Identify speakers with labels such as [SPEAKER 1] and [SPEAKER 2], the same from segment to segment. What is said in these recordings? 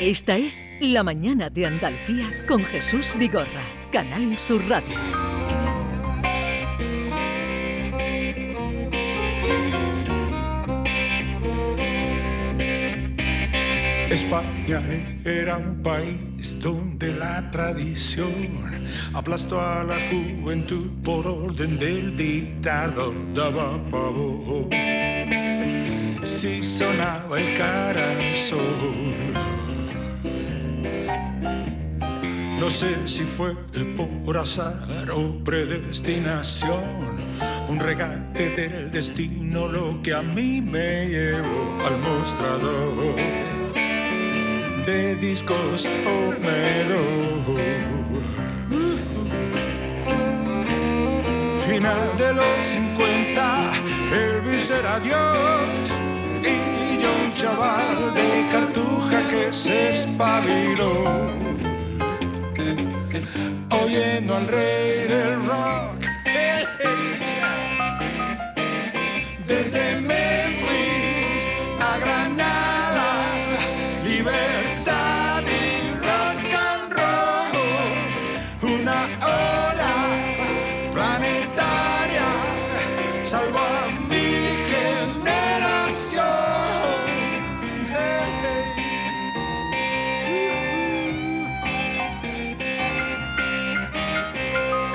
[SPEAKER 1] Esta es La Mañana de Andalucía con Jesús Vigorra, Canal Sur Radio.
[SPEAKER 2] España era un país donde la tradición aplastó a la juventud por orden del dictador, daba pavor. Si sonaba el carazón. No sé si fue por azar o predestinación, un regate del destino lo que a mí me llevó al mostrador de discos húmedos. Final de los 50, Elvis era Dios y yo un chaval de cartuja que se espabiló al rey del rock. Desde Memphis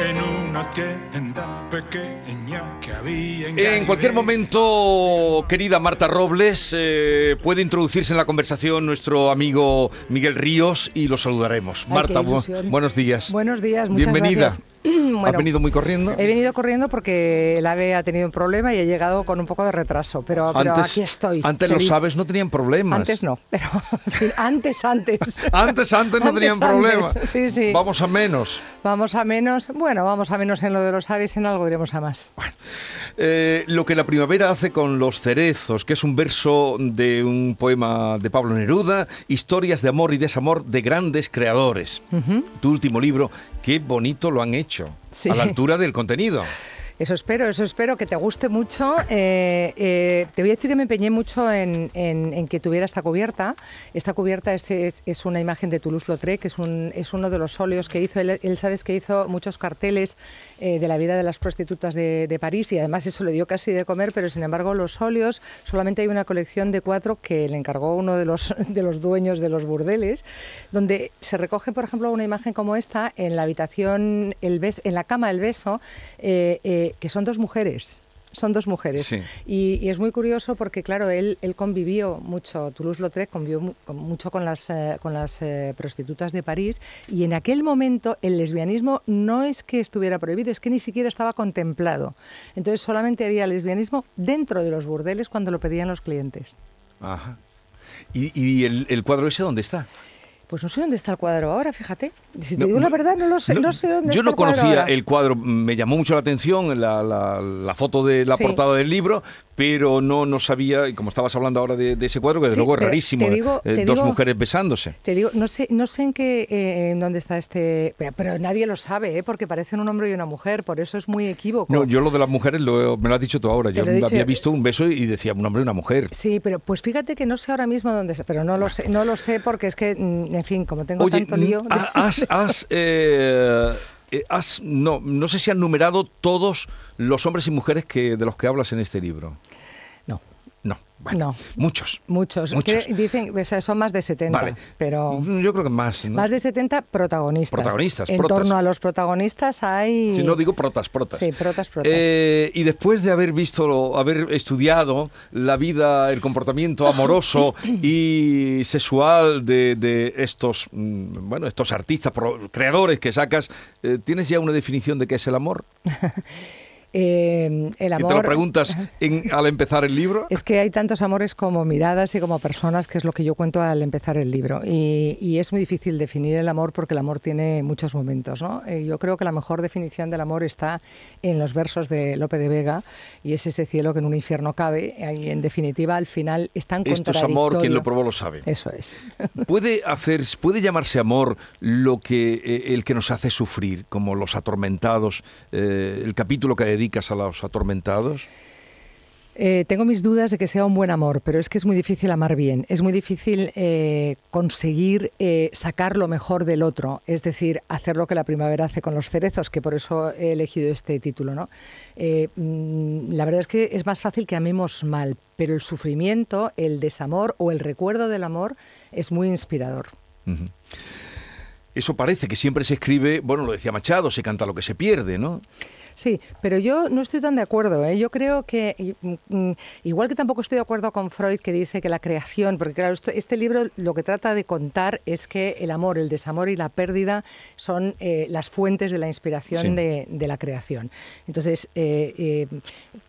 [SPEAKER 2] En una tienda pequeña que había en
[SPEAKER 3] En cualquier momento, querida Marta Robles, eh, puede introducirse en la conversación nuestro amigo Miguel Ríos y lo saludaremos.
[SPEAKER 4] Ay,
[SPEAKER 3] Marta, bu- buenos días.
[SPEAKER 4] Buenos días, muchas
[SPEAKER 3] Bienvenida.
[SPEAKER 4] gracias. Bueno,
[SPEAKER 3] ¿Has venido muy corriendo?
[SPEAKER 4] He venido corriendo porque el AVE ha tenido un problema y he llegado con un poco de retraso, pero, pero aquí estoy.
[SPEAKER 3] Antes lo
[SPEAKER 4] feliz.
[SPEAKER 3] sabes, no tenían problemas.
[SPEAKER 4] Antes no, pero antes, antes.
[SPEAKER 3] Antes, antes no
[SPEAKER 4] Antes,
[SPEAKER 3] tenían
[SPEAKER 4] antes.
[SPEAKER 3] problemas.
[SPEAKER 4] Sí, sí.
[SPEAKER 3] Vamos a menos.
[SPEAKER 4] Vamos a menos, bueno, vamos a menos en lo de los aves, en algo iremos a más.
[SPEAKER 3] Eh, lo que la primavera hace con los cerezos, que es un verso de un poema de Pablo Neruda, historias de amor y desamor de grandes creadores. Tu último libro, qué bonito lo han hecho,
[SPEAKER 4] Sí.
[SPEAKER 3] a la altura del contenido.
[SPEAKER 4] Eso espero, eso espero, que te guste mucho. Eh, eh, te voy a decir que me empeñé mucho en, en- que tuviera esta cubierta. Esta cubierta es, es- una imagen de Toulouse-Lautrec, es, un, es uno de los óleos que hizo. Él, él, sabes que hizo muchos carteles eh, de la vida de las prostitutas de, de París y además eso le dio casi de comer, pero sin embargo los óleos, solamente hay una colección de cuatro que le encargó uno de los, de los dueños de los burdeles, donde se recoge, por ejemplo, una imagen como esta en la habitación, el bes- en la cama el beso, que son dos mujeres. Son dos mujeres.
[SPEAKER 3] Sí.
[SPEAKER 4] Y, y es muy curioso porque, claro, él, él convivió mucho, Toulouse-Lautrec convivió mu- con- mucho con las, eh, con las eh, prostitutas de París y en aquel momento el lesbianismo no es que estuviera prohibido, es que ni siquiera estaba contemplado. Entonces solamente había lesbianismo dentro de los burdeles cuando lo pedían los clientes.
[SPEAKER 3] Ajá. ¿Y, y el, el cuadro ese dónde está?
[SPEAKER 4] Pues no sé dónde está el cuadro ahora, fíjate. Si te
[SPEAKER 3] No,
[SPEAKER 4] digo la
[SPEAKER 3] no,
[SPEAKER 4] verdad, no lo sé, no, sé dónde
[SPEAKER 3] Yo
[SPEAKER 4] está
[SPEAKER 3] no
[SPEAKER 4] el cuadro
[SPEAKER 3] conocía
[SPEAKER 4] ahora.
[SPEAKER 3] el cuadro, me llamó mucho la atención la, la- la foto de la
[SPEAKER 4] Sí.
[SPEAKER 3] portada del libro, pero no, no sabía, y como estabas hablando ahora de, de ese cuadro, que desde
[SPEAKER 4] Sí,
[SPEAKER 3] luego es rarísimo,
[SPEAKER 4] digo-
[SPEAKER 3] eh, dos
[SPEAKER 4] digo-
[SPEAKER 3] mujeres besándose.
[SPEAKER 4] Te digo, no sé, no sé en qué, eh, en dónde está este, pero, pero nadie lo sabe, ¿eh? porque parecen un hombre y una mujer, por eso es muy equívoco.
[SPEAKER 3] No, yo lo de las mujeres lo- me lo has dicho tú ahora. Yo
[SPEAKER 4] dicho-
[SPEAKER 3] había visto un beso y decía un hombre y una mujer.
[SPEAKER 4] Sí, pero pues fíjate que no sé ahora mismo dónde está, pero no lo sé, no lo sé porque es que, mm, en fin, como tengo
[SPEAKER 3] Oye,
[SPEAKER 4] tanto lío.
[SPEAKER 3] ha- has, has, eh, eh, has- no, no sé si han numerado todos los hombres y mujeres que, de los que hablas en este libro.
[SPEAKER 4] No,
[SPEAKER 3] No. muchos.
[SPEAKER 4] muchos. Dicen, o sea, son más de 70,
[SPEAKER 3] Vale.
[SPEAKER 4] pero
[SPEAKER 3] Mm, Yo creo que más. ¿no?
[SPEAKER 4] más de 70 protagonistas.
[SPEAKER 3] Protagonistas,
[SPEAKER 4] En
[SPEAKER 3] protas.
[SPEAKER 4] torno a los protagonistas hay...
[SPEAKER 3] Si no digo protas, protas.
[SPEAKER 4] Sí, protas, protas.
[SPEAKER 3] Eh, y después de haber visto, haber estudiado la vida, el comportamiento amoroso y sexual de, de estos, mm, bueno, estos artistas, creadores que sacas, eh, ¿tienes ya una definición de qué es el amor?
[SPEAKER 4] Eh, el amor...
[SPEAKER 3] te lo preguntas en- al empezar el libro.
[SPEAKER 4] Es que hay tantos amores como miradas y como personas, que es lo que yo cuento al empezar el libro. Y, y es muy difícil definir el amor porque el amor tiene muchos momentos. ¿no? Eh, yo creo que la mejor definición del amor está en los versos de Lope de Vega y es ese cielo que en un infierno cabe. Y en definitiva, al final es tan
[SPEAKER 3] Esto es amor, quien lo probó lo sabe.
[SPEAKER 4] Eso es.
[SPEAKER 3] ¿Puede, hacer, ¿Puede llamarse amor lo que, eh, el que nos hace sufrir, como los atormentados, eh, el capítulo que dedicas a los atormentados?
[SPEAKER 4] Eh, tengo mis dudas de que sea un buen amor, pero es que es muy difícil amar bien. Es muy difícil eh, conseguir eh, sacar lo mejor del otro, es decir, hacer lo que la primavera hace con los cerezos, que por eso he elegido este título. ¿no? Mm, la verdad es que es más fácil que amemos mal, pero el sufrimiento, el desamor o el recuerdo del amor es muy inspirador.
[SPEAKER 3] Eso parece que siempre se escribe, bueno, lo decía Machado, se canta lo que se pierde, ¿no?
[SPEAKER 4] Sí, pero yo no estoy tan de acuerdo. ¿eh? Yo creo que, mm, mm, igual que tampoco estoy de acuerdo con Freud que dice que la creación, porque claro, este libro lo que trata de contar es que el amor, el desamor y la pérdida son eh, las fuentes de la inspiración de, la creación. Entonces, eh,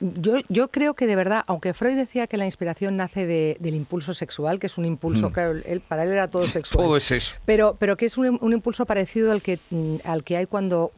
[SPEAKER 4] yo, yo creo que de verdad, aunque Freud decía que la inspiración nace del impulso sexual, que es un impulso, mm. claro, él, para él era todo sexual.
[SPEAKER 3] todo es eso.
[SPEAKER 4] Pero, pero que es un, un impulso parecido al que, al que hay cuando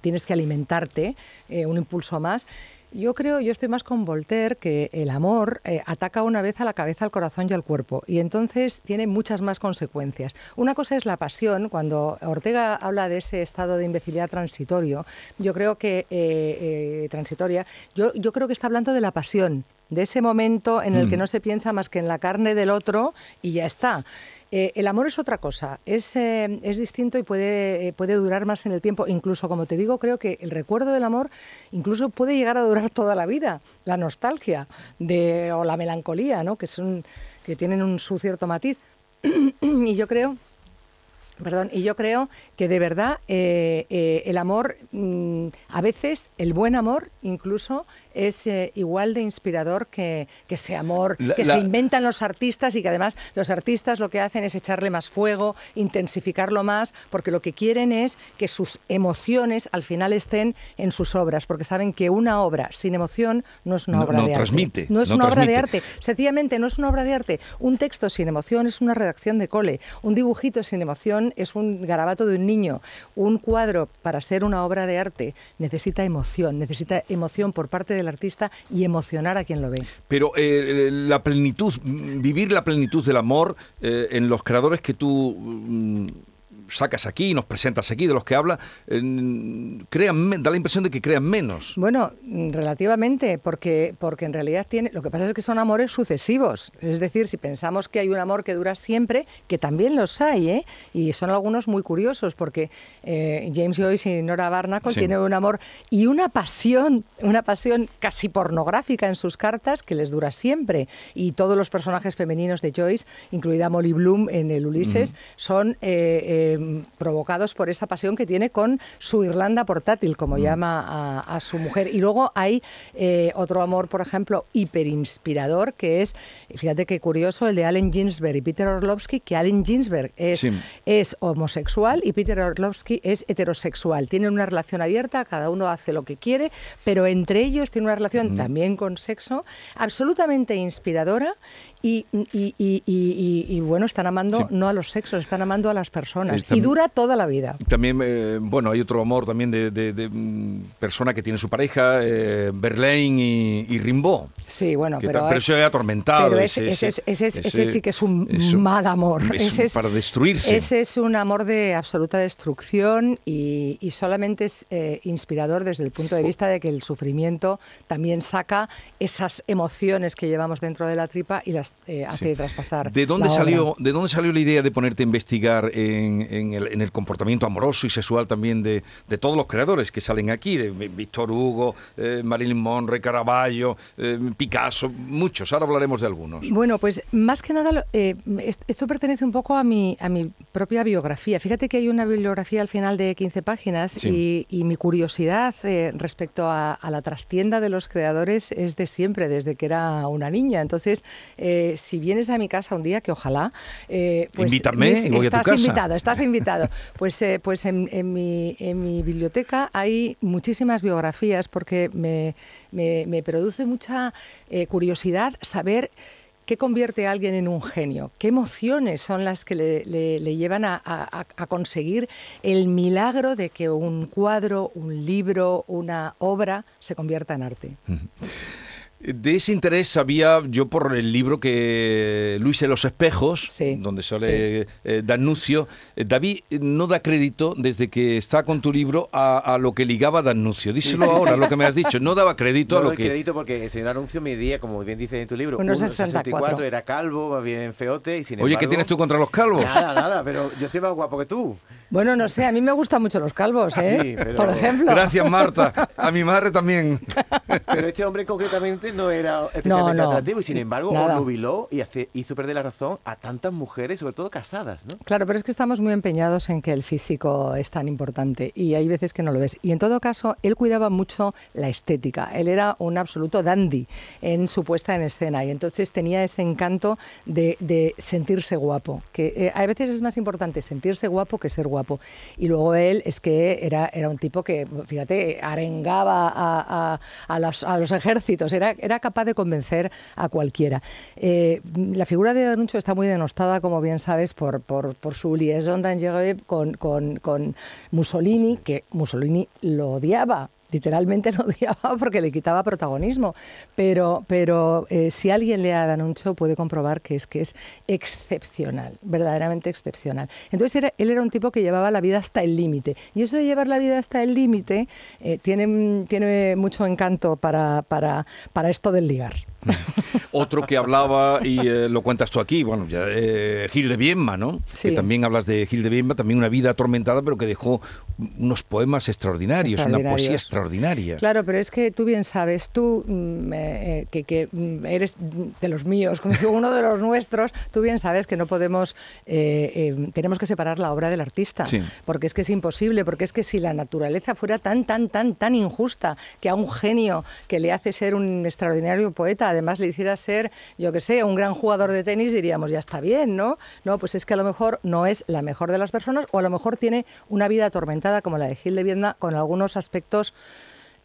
[SPEAKER 4] tienes que alimentarte eh, un impulso más. Yo creo, yo estoy más con Voltaire, que el amor eh, ataca una vez a la cabeza, al corazón y al cuerpo, y entonces tiene muchas más consecuencias. Una cosa es la pasión, cuando Ortega habla de ese estado de imbecilidad transitorio, yo creo que, eh, transitoria, yo, yo creo que está hablando de la pasión, de ese momento en el que mm. no se piensa más que en la carne del otro y ya está. Eh, el amor es otra cosa, es, eh, es distinto y puede, eh, puede durar más en el tiempo. Incluso, como te digo, creo que el recuerdo del amor incluso puede llegar a durar toda la vida. La nostalgia de, o la melancolía, ¿no? que, son, que tienen un, su cierto matiz. y yo creo Perdón, y yo creo que de verdad eh, eh, el amor, mm, a veces el buen amor incluso es eh, igual de inspirador que, ese amor que se inventan los artistas y que además los artistas lo que hacen es echarle más fuego, intensificarlo más, porque lo que quieren es que sus emociones al final estén en sus obras, porque saben que una obra sin emoción no es una obra de
[SPEAKER 3] arte.
[SPEAKER 4] No es
[SPEAKER 3] una
[SPEAKER 4] obra de arte. Sencillamente no es una obra de arte. Un texto sin emoción es una redacción de cole. Un dibujito sin emoción es un garabato de un niño. Un cuadro, para ser una obra de arte, necesita emoción, necesita emoción por parte del artista y emocionar a quien lo ve.
[SPEAKER 3] Pero eh, la plenitud, vivir la plenitud del amor eh, en los creadores que tú... Mm, sacas aquí, nos presentas aquí, de los que habla, crean, da la impresión de que crean menos.
[SPEAKER 4] Bueno, relativamente, porque, porque en realidad tiene, lo que pasa es que son amores sucesivos. Es decir, si pensamos que hay un amor que dura siempre, que también los hay, ¿eh? y son algunos muy curiosos, porque eh, James Joyce y Nora Barnacle tienen un amor y una pasión, una pasión casi pornográfica en sus cartas que les dura siempre. Y todos los personajes femeninos de Joyce, incluida Molly Bloom en el Ulises, son eh, Em, provocados por esa pasión que tiene con su Irlanda portátil, como mm. llama a, su mujer. Y luego hay eh, otro amor, por ejemplo, hiperinspirador, que es, fíjate qué curioso, el de Allen Ginsberg y Peter Orlovsky, que Allen Ginsberg es, es homosexual y Peter Orlovsky es heterosexual. Tienen una relación abierta, cada uno hace lo que quiere, pero entre ellos tiene una relación también con sexo absolutamente inspiradora y, y, bueno, están amando no a los sexos, están amando a las personas. Y dura toda la vida.
[SPEAKER 3] También, eh, bueno, hay otro amor también de, mm, persona que tiene su pareja, eh, Berlín y, Rimbaud.
[SPEAKER 4] Sí, bueno, pero,
[SPEAKER 3] pero eso es atormentado. Pero
[SPEAKER 4] ese, ese, sí que es un mal amor.
[SPEAKER 3] para destruirse.
[SPEAKER 4] Ese es un amor de absoluta destrucción y, solamente es eh, inspirador desde el punto de vista de que el sufrimiento también saca esas emociones que llevamos dentro de la tripa y las eh, hace traspasar.
[SPEAKER 3] ¿De dónde, salió, ¿De dónde salió la idea de ponerte a investigar en, el, comportamiento amoroso y sexual también de, todos los creadores que salen aquí? De Víctor Hugo, eh, Marilyn Monroe, Caravaggio, eh, Picasso, muchos. Ahora hablaremos de algunos.
[SPEAKER 4] Bueno, pues más que nada, esto pertenece un poco a mi, a mi propia biografía. Fíjate que hay una bibliografía al final de 15 páginas y, mi curiosidad respecto a, la trastienda de los creadores es de siempre, desde que era una niña. Entonces, si vienes a mi casa un día, que ojalá...
[SPEAKER 3] Eh, pues, Invítame,
[SPEAKER 4] estás invitado, estás invitado. Pues, eh, pues en, mi, biblioteca hay muchísimas biografías porque me, me, produce mucha eh, curiosidad saber ¿Qué convierte a alguien en un genio? ¿Qué emociones son las que le, llevan a, conseguir el milagro de que un cuadro, un libro, una obra se convierta en arte?
[SPEAKER 3] De ese interés sabía yo por el libro que Luis en los espejos,
[SPEAKER 4] Sí,
[SPEAKER 3] donde sale eh, Danuncio. Eh, David no da crédito desde que está con tu libro a, a lo que ligaba Danuncio. Díselo
[SPEAKER 5] sí,
[SPEAKER 3] ahora,
[SPEAKER 5] sí.
[SPEAKER 3] lo que me has dicho. No daba crédito
[SPEAKER 5] No
[SPEAKER 3] a lo
[SPEAKER 5] doy
[SPEAKER 3] que...
[SPEAKER 5] crédito porque el señor Anuncio medía, como bien dice en tu libro,
[SPEAKER 4] 1,64.
[SPEAKER 5] 1,64, era calvo, más bien feote y sin
[SPEAKER 3] Oye,
[SPEAKER 5] embargo...
[SPEAKER 3] ¿qué tienes tú contra los calvos?
[SPEAKER 5] Nada, nada, pero yo soy más guapo que tú.
[SPEAKER 4] Bueno, no sé, a mí me gustan mucho los calvos, ¿eh?
[SPEAKER 5] Sí, pero-
[SPEAKER 4] Por ejemplo.
[SPEAKER 3] Gracias, Marta. A mi madre también.
[SPEAKER 5] Pero este hombre concretamente no era especialmente
[SPEAKER 4] no.
[SPEAKER 5] atractivo y sin embargo
[SPEAKER 4] Nada.
[SPEAKER 5] y hace- hizo perder la razón a tantas mujeres, sobre todo casadas, ¿no?
[SPEAKER 4] Claro, pero es que estamos muy empeñados en que el físico es tan importante y hay veces que no lo ves. Y en todo caso, él cuidaba mucho la estética. Él era un absoluto dandy en su puesta en escena y entonces tenía ese encanto de, de sentirse guapo, que eh, a veces es más importante sentirse guapo que ser guapo. Y luego él es que era, era un tipo que, fíjate, arengaba a, a- a los, a los ejércitos, era, era capaz de convencer a cualquiera. Eh, la figura de Danuncio está muy denostada, como bien sabes, por, por, por su liaison con, con Mussolini, que Mussolini lo odiaba. Literalmente lo odiaba porque le quitaba protagonismo. Pero, pero eh, si alguien lee a Danuncio puede comprobar que es que es excepcional, verdaderamente excepcional. Entonces era- él era un tipo que llevaba la vida hasta el límite. Y eso de llevar la vida hasta el límite eh, tiene, tiene mucho encanto para, para, para esto del ligar.
[SPEAKER 3] Otro que hablaba, y eh, lo cuentas tú aquí, bueno, ya, Gil de Bienma, ¿no?
[SPEAKER 4] Sí.
[SPEAKER 3] Que también hablas de Gil de Bienma, también una vida atormentada, pero que dejó unos poemas extraordinarios, una poesía
[SPEAKER 4] Extraordinarios.
[SPEAKER 3] Extraordinaria.
[SPEAKER 4] Claro, pero es que tú bien sabes, tú mm, eh, eh, que, que, mm, eres de los míos, como digo, uno de los nuestros, tú bien sabes que no podemos, eh, eh, tenemos que separar la obra del artista,
[SPEAKER 3] Sí.
[SPEAKER 4] porque es que es imposible, porque es que si la naturaleza fuera tan, tan, tan, tan injusta que a un genio que le hace ser un extraordinario poeta, además le hiciera ser, yo que sé, un gran jugador de tenis, diríamos, ya está bien, ¿no? No, pues es que a lo mejor no es la mejor de las personas o a lo mejor tiene una vida atormentada como la de Gil de Viedma con algunos aspectos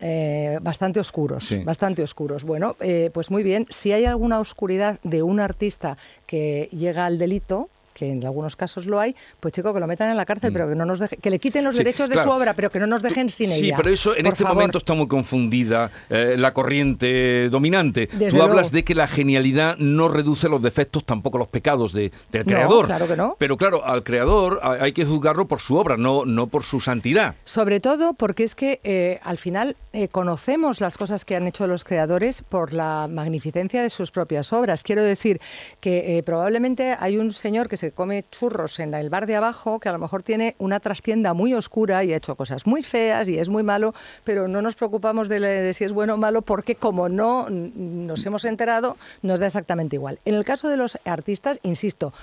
[SPEAKER 4] eh, bastante oscuros,
[SPEAKER 3] Sí.
[SPEAKER 4] bastante oscuros. Bueno, eh, pues muy bien, si hay alguna oscuridad de un artista que llega al delito, que en algunos casos lo hay, pues chico, que lo metan en la cárcel, pero que no nos deje- que le quiten los
[SPEAKER 3] Mm. Sí,
[SPEAKER 4] derechos de
[SPEAKER 3] claro.
[SPEAKER 4] su obra, pero que no nos dejen sin
[SPEAKER 3] sí,
[SPEAKER 4] ella.
[SPEAKER 3] pero eso en este
[SPEAKER 4] favor.
[SPEAKER 3] momento está muy confundida eh, la corriente dominante.
[SPEAKER 4] Desde
[SPEAKER 3] Tú hablas
[SPEAKER 4] luego.
[SPEAKER 3] de que la genialidad no reduce los defectos, tampoco los pecados de- del
[SPEAKER 4] No,
[SPEAKER 3] creador.
[SPEAKER 4] claro que no.
[SPEAKER 3] Pero claro, al creador hay que juzgarlo por su obra, no, no por su santidad.
[SPEAKER 4] Sobre todo porque es que eh, al final eh, conocemos las cosas que han hecho los creadores por la magnificencia de sus propias obras. Quiero decir que probablemente hay un señor que se come churros en el bar de abajo que a lo mejor tiene una trastienda muy oscura y ha hecho cosas muy feas y es muy malo, pero no nos preocupamos de, de si es bueno o malo porque como no nos hemos enterado, nos da exactamente igual. En el caso de los artistas, insisto,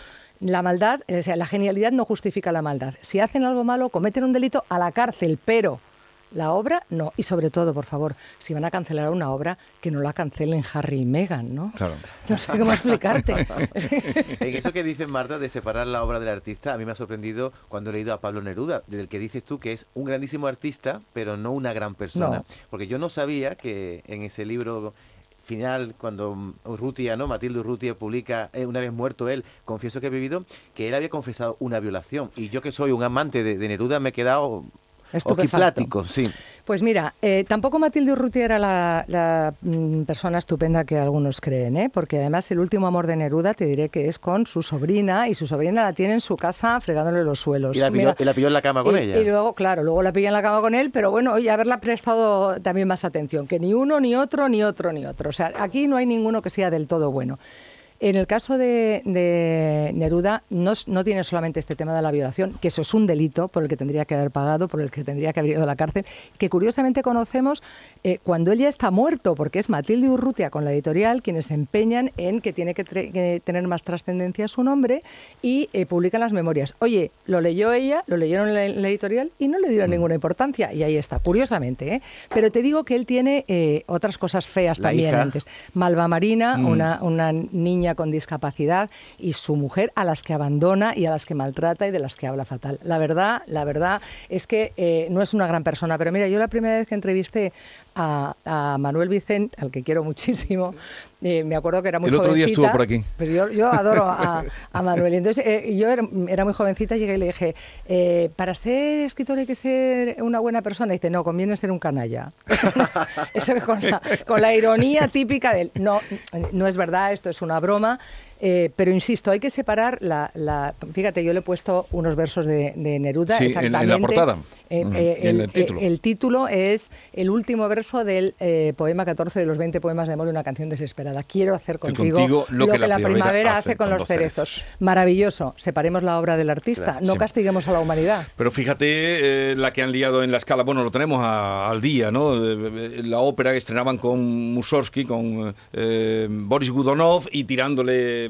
[SPEAKER 4] la maldad, o sea, la genialidad no justifica la maldad. Si hacen algo malo, cometen un delito a la cárcel, pero la obra no. Y sobre todo, por favor, si van a cancelar una obra, que no la cancelen Harry y Meghan, ¿no?
[SPEAKER 3] Claro.
[SPEAKER 4] No sé cómo explicarte.
[SPEAKER 5] En eso que dices, Marta, de separar la obra del artista, a mí me ha sorprendido cuando he leído a Pablo Neruda, del que dices tú que es un grandísimo artista, pero no una gran persona.
[SPEAKER 4] No.
[SPEAKER 5] Porque yo no sabía que en ese libro final, cuando Urrutia, ¿no? Matilde Urrutia publica, eh, una vez muerto él, confieso que he vivido, que él había confesado una violación. Y yo que soy un amante de, de Neruda me he quedado
[SPEAKER 4] Estupefacto.
[SPEAKER 5] sí.
[SPEAKER 4] Pues mira, eh, tampoco Matilde Urrutia era la, la, mm, persona estupenda que algunos creen, ¿eh? porque además el último amor de Neruda te diré que es con su sobrina y su sobrina la tiene en su casa fregándole los suelos.
[SPEAKER 5] Y la pilló,
[SPEAKER 4] Mira,
[SPEAKER 5] y la pilló en la cama con
[SPEAKER 4] y,
[SPEAKER 5] ella.
[SPEAKER 4] y luego, claro, luego la pilla en la cama con él, pero bueno, y haberla prestado también más atención, que ni uno, ni otro, ni otro, ni otro. O sea, aquí no hay ninguno que sea del todo bueno. En el caso de, de Neruda, no, tiene solamente este tema de la violación, que eso es un delito por el que tendría que haber pagado, por el que tendría que haber ido a la cárcel, que curiosamente conocemos eh, cuando él ya está muerto, porque es Matilde Urrutia con la editorial quienes se empeñan en que tiene que, tener más trascendencia su nombre y eh, publican las memorias. Oye, lo leyó ella, lo leyeron en la, la editorial y no le dieron ninguna importancia, y ahí está, curiosamente. ¿eh? Pero te digo que él tiene eh, otras cosas feas
[SPEAKER 5] La
[SPEAKER 4] también
[SPEAKER 5] hija.
[SPEAKER 4] antes. Malva Marina,
[SPEAKER 3] Mm.
[SPEAKER 4] una, una niña con discapacidad, y su mujer a las que abandona y a las que maltrata y de las que habla fatal. La verdad, la verdad es que eh, no es una gran persona, pero mira, yo la primera vez que entrevisté a, a Manuel Vicente, al que quiero muchísimo. eh, me acuerdo que era muy
[SPEAKER 3] El otro día estuvo por aquí.
[SPEAKER 4] Pues yo, yo adoro a, a Manuel. Entonces, eh, yo era, era muy jovencita, llegué y le dije, eh, para ser escritor hay que ser una buena persona. Y dice, no, conviene ser un canalla. Eso con la, con la ironía típica del, no, no es verdad, esto es una broma. Eh, pero insisto, hay que separar la, la- Fíjate, yo le he puesto unos versos de, de Neruda.
[SPEAKER 3] Sí, en- en la
[SPEAKER 4] exactamente.
[SPEAKER 3] portada.
[SPEAKER 4] Eh, eh, el,
[SPEAKER 3] el título.
[SPEAKER 4] el título es el último verso del eh, poema 14 de los 20 poemas de amor y una canción desesperada. Quiero hacer contigo,
[SPEAKER 3] contigo
[SPEAKER 4] lo, que, la primavera, hace con, los
[SPEAKER 3] los
[SPEAKER 4] cerezos.
[SPEAKER 3] cerezos.
[SPEAKER 4] Maravilloso. Separemos la obra del artista.
[SPEAKER 5] Claro,
[SPEAKER 4] no
[SPEAKER 3] sí.
[SPEAKER 4] castiguemos a la humanidad.
[SPEAKER 3] Pero fíjate eh, la que han liado en la escala. Bueno, lo tenemos a- al día, ¿no? Eh, eh, La ópera que estrenaban con Mussorgsky, con eh, Boris Godunov y tirándole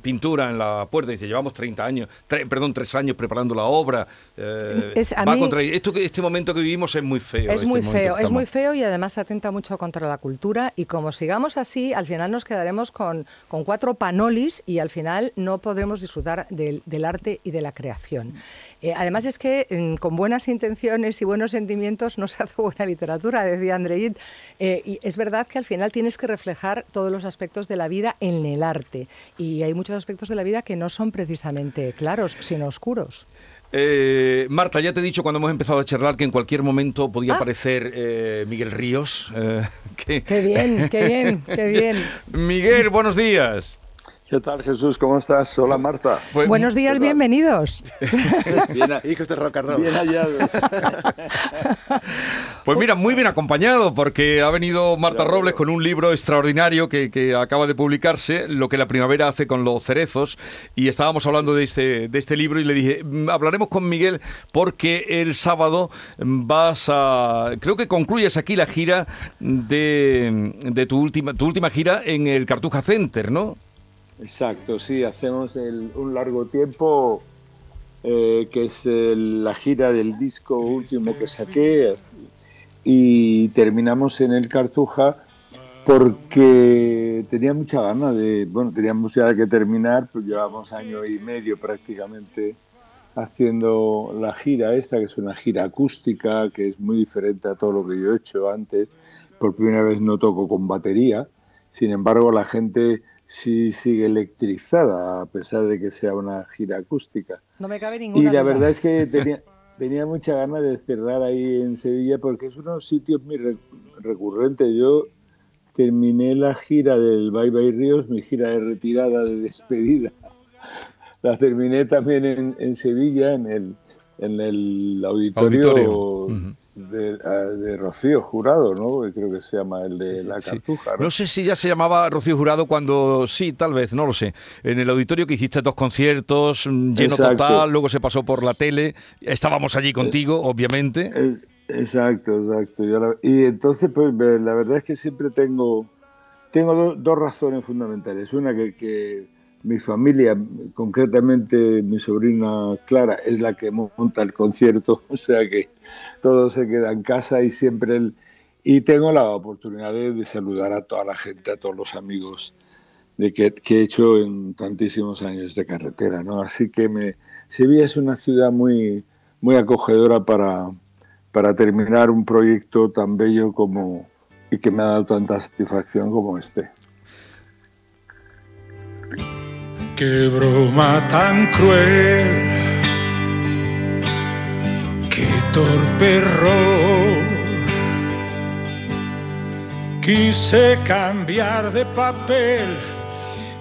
[SPEAKER 3] pintura en la puerta. Dice, llevamos 30 años, tre- perdón, tres años preparando la obra. eh,
[SPEAKER 4] Es- a
[SPEAKER 3] va
[SPEAKER 4] mí-
[SPEAKER 3] contra- esto, este momento que vivimos es muy feo.
[SPEAKER 4] Es
[SPEAKER 3] este
[SPEAKER 4] muy feo, es muy feo y además atenta mucho contra la cultura y como sigamos así, al final nos quedaremos con, con cuatro panolis y al final no podremos disfrutar del, del arte y de la creación. Eh, además es que mm, con buenas intenciones y buenos sentimientos no se hace buena literatura, decía Andreit. Eh, y es verdad que al final tienes que reflejar todos los aspectos de la vida en el arte y hay muchos aspectos de la vida que no son precisamente claros, sino oscuros.
[SPEAKER 3] Eh, Marta, ya te he dicho cuando hemos empezado a charlar que en cualquier momento podía
[SPEAKER 4] Ah.
[SPEAKER 3] aparecer eh, Miguel Ríos. eh, que-
[SPEAKER 4] Qué bien, qué bien, qué bien.
[SPEAKER 3] Miguel, buenos días.
[SPEAKER 6] ¿Qué tal, Jesús? ¿Cómo estás? Hola, Marta.
[SPEAKER 3] Pues-
[SPEAKER 4] Buenos días, bienvenidos.
[SPEAKER 6] Bien,
[SPEAKER 5] Hijos de rock and roll.
[SPEAKER 6] bien hallados.
[SPEAKER 3] Pues mira, muy bien acompañado porque ha venido Marta Robles con un libro extraordinario que, que acaba de publicarse, Lo que la primavera hace con los cerezos, y estábamos hablando de este, de este libro y le dije, "Mm, hablaremos con Miguel porque el sábado vas a, creo que concluyes aquí la gira de, de tu, última, tu última gira en el Cartuja Center, ¿no?
[SPEAKER 6] Exacto, sí, hacemos el- un largo tiempo, eh, que es el- la gira del disco último que saqué, y terminamos en el Cartuja porque tenía mucha gana de, bueno, teníamos ya que terminar, pues llevamos año y medio prácticamente haciendo la gira esta, que es una gira acústica, que es muy diferente a todo lo que yo he hecho antes. Por primera vez no toco con batería, sin embargo la gente sí sigue electrizada, a pesar de que sea una gira acústica.
[SPEAKER 4] No me cabe
[SPEAKER 6] Y
[SPEAKER 4] ninguna
[SPEAKER 6] la
[SPEAKER 4] duda.
[SPEAKER 6] verdad es que tenía, tenía mucha ganas de cerrar ahí en Sevilla porque es uno de los sitios muy re- recurrentes. Yo terminé la gira del Bye Bye Ríos, mi gira de retirada, de despedida. La terminé también en, en Sevilla, en el, en el auditorio. De, a- de Rocío Jurado, ¿no? Creo que se llama el de la
[SPEAKER 3] Sí.
[SPEAKER 6] Cartuja. ¿no?
[SPEAKER 3] No sé si ya se llamaba Rocío Jurado cuando, sí, tal vez, no lo sé. En el auditorio que hiciste dos conciertos, mm, lleno
[SPEAKER 6] Exacto.
[SPEAKER 3] total, luego se pasó por la tele. Estábamos allí contigo, obviamente.
[SPEAKER 6] Es- exacto, exacto. Y entonces, pues la verdad es que siempre tengo, tengo do- dos razones fundamentales. Una, que, que mi familia, concretamente mi sobrina Clara, es la que monta el concierto, o sea que todo se queda en casa y siempre el... Y tengo la oportunidad de, saludar a toda la gente, a todos los amigos de que, que he hecho en tantísimos años de carretera, ¿no? Así que me, Sevilla es una ciudad muy, muy acogedora para, para terminar un proyecto tan bello como y que me ha dado tanta satisfacción como este.
[SPEAKER 2] Qué broma tan cruel, qué torpe error. Quise cambiar de papel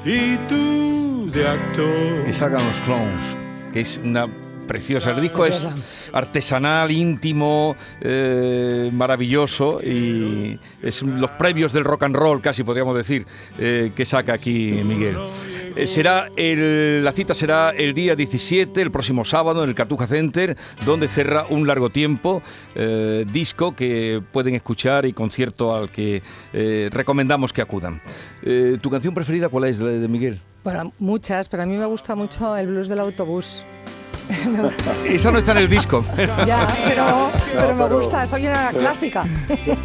[SPEAKER 2] y tú de actor.
[SPEAKER 3] Que salgan los clones, que es una preciosa. El disco es artesanal, íntimo, eh, maravilloso y es los previos del rock and roll, casi podríamos decir, eh, que saca aquí Miguel. Eh, será el- la cita será el día 17, el próximo sábado, en el Cartuja Center, donde cerra un largo tiempo, eh, disco que pueden escuchar y concierto al que eh, recomendamos que acudan. ¿Tu canción preferida cuál es, la de Miguel?
[SPEAKER 4] Bueno, muchas, pero a mí me gusta mucho el blues del autobús. Gusta.
[SPEAKER 3] Esa no está en el disco.
[SPEAKER 4] ya, pero, pero me
[SPEAKER 6] pero-
[SPEAKER 4] gusta, soy una
[SPEAKER 6] pero-
[SPEAKER 4] clásica.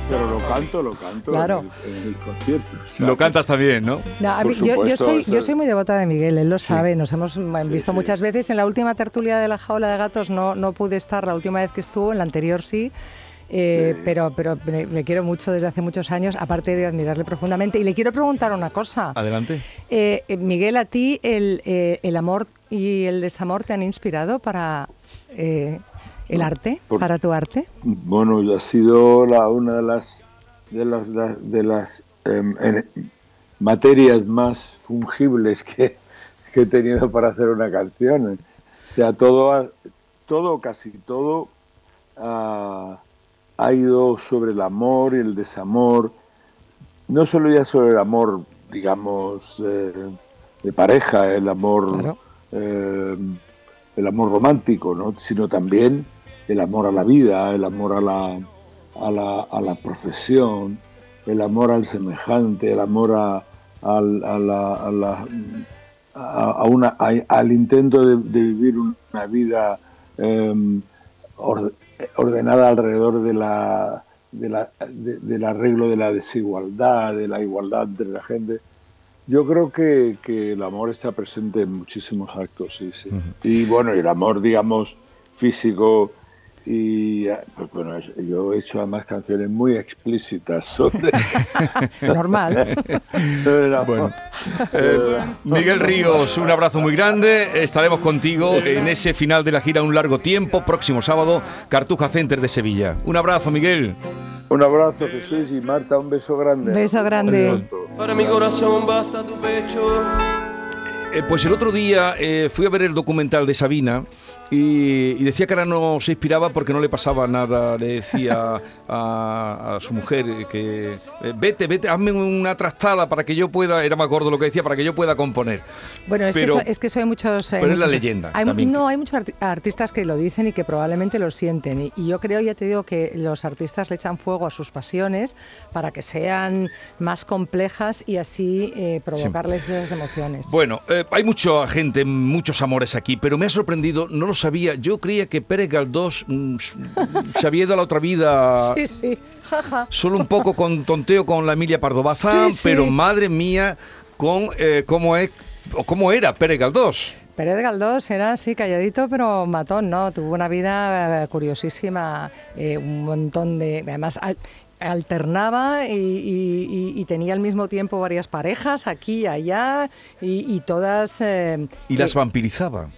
[SPEAKER 6] Pero lo canto, lo canto
[SPEAKER 4] Claro.
[SPEAKER 6] en, el, en el concierto. o sea,
[SPEAKER 3] Lo cantas también, ¿no?
[SPEAKER 4] No, mí- yo, yo
[SPEAKER 6] supuesto,
[SPEAKER 4] soy,
[SPEAKER 6] eso
[SPEAKER 4] yo soy muy devota de Miguel, él lo sabe, nos hemos visto
[SPEAKER 6] sí.
[SPEAKER 4] muchas veces. En la última tertulia de la jaula de gatos no, no pude estar, la última vez que estuvo, en la anterior sí. Eh,
[SPEAKER 6] Sí.
[SPEAKER 4] Pero, pero me, me quiero mucho desde hace muchos años, aparte de admirarle profundamente. Y le quiero preguntar una cosa.
[SPEAKER 3] Adelante.
[SPEAKER 4] Eh, eh, Miguel, ¿a ti el, eh, el amor y el desamor te han inspirado para eh, el arte,
[SPEAKER 6] por-
[SPEAKER 4] para tu arte?
[SPEAKER 6] Bueno, ha sido la, una de las de las, la- de las em, materias más fungibles que, que he tenido para hacer una canción. O sea, todo, todo casi todo ha, ha ido sobre el amor y el desamor. No solo ya sobre el amor, digamos, eh, de pareja, el amor
[SPEAKER 4] Claro.
[SPEAKER 6] eh, el amor romántico, ¿no? sino también el amor a la vida, el amor a la, a la, a la profesión, el amor al semejante, el amor a, a la, a la- a- a una- a- al intento de, de vivir una vida or- ordenada alrededor de la, de la- de- del arreglo de la desigualdad, de la igualdad entre la gente. Yo creo que, que el amor está presente en muchísimos actos, sí, sí. Y bueno, el amor, digamos, físico. Y eh, pues, bueno, yo he hecho además canciones muy explícitas sobre,
[SPEAKER 4] Normal.
[SPEAKER 3] Bueno. Eh, Miguel Ríos, un abrazo muy grande. Estaremos contigo en ese final de la gira un largo tiempo, próximo sábado, Cartuja Center de Sevilla. Un abrazo, Miguel.
[SPEAKER 6] Un abrazo, Jesús y Marta, un beso grande.
[SPEAKER 4] Beso grande.
[SPEAKER 7] Para mi corazón basta tu pecho.
[SPEAKER 3] Eh, pues el otro día eh, fui a ver el documental de Sabina y, y decía que ahora no se inspiraba porque no le pasaba nada. Le decía a, a su mujer eh, que eh, vete, vete, hazme una trastada para que yo pueda, era más gordo lo que decía, para que yo pueda componer.
[SPEAKER 4] Bueno, es,
[SPEAKER 3] Pero-
[SPEAKER 4] que, eso, es que eso hay muchos... hay
[SPEAKER 3] pero es la leyenda
[SPEAKER 4] hay-
[SPEAKER 3] también.
[SPEAKER 4] no, hay muchos arti- artistas que lo dicen y que probablemente lo sienten. Y, y yo creo, ya te digo, que los artistas le echan fuego a sus pasiones para que sean más complejas y así eh, provocarles esas emociones.
[SPEAKER 3] Bueno, eh, hay mucha gente, muchos amores aquí, pero me ha sorprendido, no lo sabía. Yo creía que Pérez Galdós mm, se había ido a la otra vida
[SPEAKER 4] Sí, sí,
[SPEAKER 3] solo un poco con tonteo con la Emilia Pardo Bazán,
[SPEAKER 4] Sí, sí.
[SPEAKER 3] pero madre mía, con eh, cómo es o cómo era Pérez Galdós.
[SPEAKER 4] Pérez Galdós era así calladito pero matón, ¿no? Tuvo una vida eh, curiosísima, eh, un montón de... Además, al- alternaba y, y- tenía al mismo tiempo varias parejas aquí y allá y, y todas... eh,
[SPEAKER 3] Y las vampirizaba.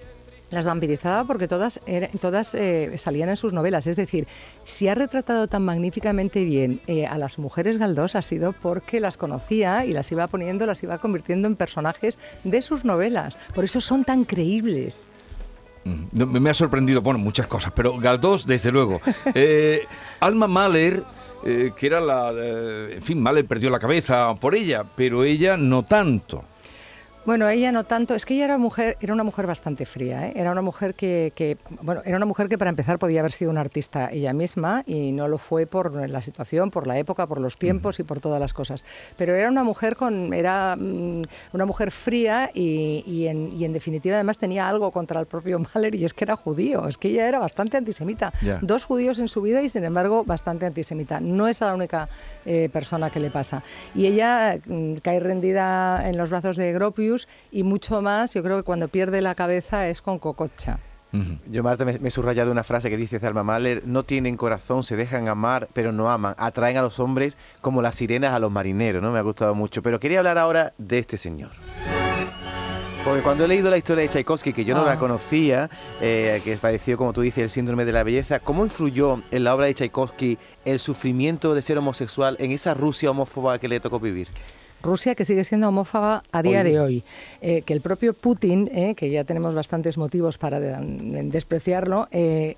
[SPEAKER 4] Las vampirizaba porque todas, era- todas eh, salían en sus novelas. Es decir, si ha retratado tan magníficamente bien eh, a las mujeres Galdós ha sido porque las conocía y las iba poniendo, las iba convirtiendo en personajes de sus novelas. Por eso son tan creíbles.
[SPEAKER 3] Mm, no, me me ha sorprendido, bueno, muchas cosas, pero Galdós, desde luego. Eh, Alma Mahler, eh, que era la... eh, en fin, Mahler perdió la cabeza por ella, pero ella no tanto.
[SPEAKER 4] Bueno, ella no tanto, es que ella era mujer, era una mujer bastante fría, ¿eh? era una mujer que, que, bueno, era una mujer que para empezar podía haber sido una artista ella misma y no lo fue por la situación, por la época, por los tiempos y por todas las cosas. Pero era una mujer con, era mm, una mujer fría y, y en, y en definitiva además tenía algo contra el propio Mahler y es que era judío, es que ella era bastante antisemita. Dos judíos en su vida y sin embargo bastante antisemita. No es la única eh, persona que le pasa. Y ella mm, cae rendida en los brazos de Gropius y mucho más, yo creo que cuando pierde la cabeza es con Cococha.
[SPEAKER 5] Yo, Marta, me, me he subrayado una frase que dice Alma Mahler, no tienen corazón, se dejan amar, pero no aman, atraen a los hombres como las sirenas a los marineros, ¿no? Me ha gustado mucho. Pero quería hablar ahora de este señor. Porque cuando he leído la historia de Tchaikovsky, que yo no
[SPEAKER 4] Ah.
[SPEAKER 5] la conocía, eh, que padeció, como tú dices, el síndrome de la belleza, ¿cómo influyó en la obra de Tchaikovsky el sufrimiento de ser homosexual en esa Rusia homófoba que le tocó vivir?
[SPEAKER 4] Rusia que sigue siendo homófoba a día
[SPEAKER 5] Hoy.
[SPEAKER 4] de hoy. Eh, que el propio Putin, eh, que ya tenemos bastantes motivos para de- despreciarlo, eh,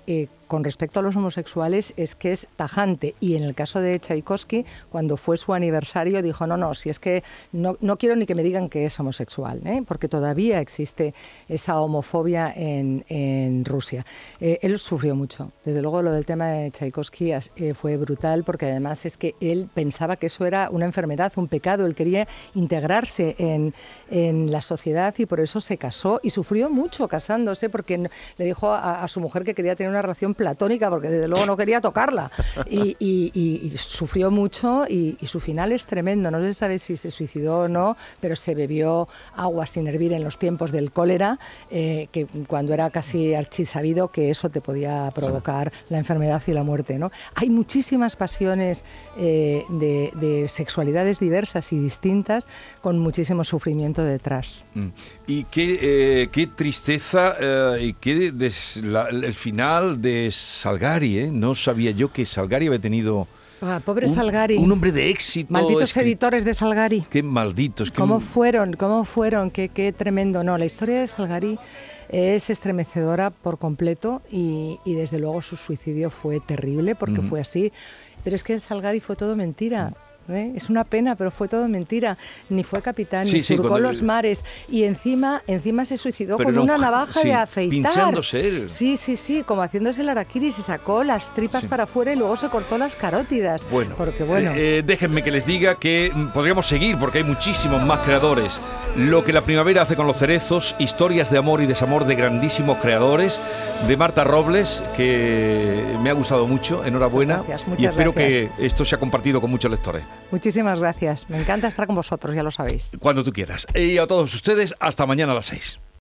[SPEAKER 4] con respecto a los homosexuales es que es tajante. Y en el caso de Tchaikovsky, cuando fue su aniversario, dijo, no, no, si es que no, no quiero ni que me digan que es homosexual, ¿eh? porque todavía existe esa homofobia en, Rusia. Eh, él sufrió mucho. Desde luego lo del tema de Tchaikovsky eh, fue brutal, porque además es que él pensaba que eso era una enfermedad, un pecado. Él quería integrarse en, en la sociedad y por eso se casó y sufrió mucho casándose, porque le dijo a, a su mujer que quería tener una relación platónica, porque desde luego no quería tocarla. Y, y- y- y sufrió mucho y, su final es tremendo. No se sabe si se suicidó o no, pero se bebió agua sin hervir en los tiempos del cólera, eh, que cuando era casi archisabido que eso te podía provocar la enfermedad y la muerte. ¿no? Hay muchísimas pasiones eh, de, de sexualidades diversas y distintas con muchísimo sufrimiento detrás.
[SPEAKER 3] Mm. Y qué, eh, qué tristeza eh, y qué des- la- el final de Salgari, ¿eh? No sabía yo que Salgari había tenido
[SPEAKER 4] Ah, pobre
[SPEAKER 3] un,
[SPEAKER 4] Salgari.
[SPEAKER 3] un hombre de éxito.
[SPEAKER 4] Malditos
[SPEAKER 3] escri-
[SPEAKER 4] editores de Salgari.
[SPEAKER 3] Qué malditos. qué-
[SPEAKER 4] ¿Cómo fueron? ¿Cómo fueron? Qué, qué tremendo. No, la historia de Salgari es estremecedora por completo y, y desde luego su suicidio fue terrible porque
[SPEAKER 3] Ujú.
[SPEAKER 4] fue así. Pero es que Salgari fue todo mentira. ¿Eh? Es una pena, pero fue todo mentira. Ni fue capitán,
[SPEAKER 3] Sí,
[SPEAKER 4] ni
[SPEAKER 3] sí,
[SPEAKER 4] surcó los mares. Y encima, encima se suicidó
[SPEAKER 3] Pero
[SPEAKER 4] con
[SPEAKER 3] un
[SPEAKER 4] una
[SPEAKER 3] ja-
[SPEAKER 4] navaja
[SPEAKER 3] sí,
[SPEAKER 4] de afeitar.
[SPEAKER 3] pinchándose él.
[SPEAKER 4] Sí, sí, sí, como haciéndose el araquiri. Se sacó las tripas para afuera y luego se cortó las carótidas.
[SPEAKER 3] Bueno,
[SPEAKER 4] Porque bueno.
[SPEAKER 3] eh, eh, déjenme que les diga que mm, podríamos seguir porque hay muchísimos más creadores. Lo que la primavera hace con los cerezos, historias de amor y desamor de grandísimos creadores, de Marta Robles, que me ha gustado mucho, enhorabuena.
[SPEAKER 4] Muchas gracias,
[SPEAKER 3] y
[SPEAKER 4] muchas
[SPEAKER 3] espero
[SPEAKER 4] gracias.
[SPEAKER 3] que esto sea compartido con muchos lectores.
[SPEAKER 4] Muchísimas gracias. Me encanta estar con vosotros, ya lo sabéis.
[SPEAKER 3] Cuando tú quieras. Y a todos ustedes, hasta mañana a las 6.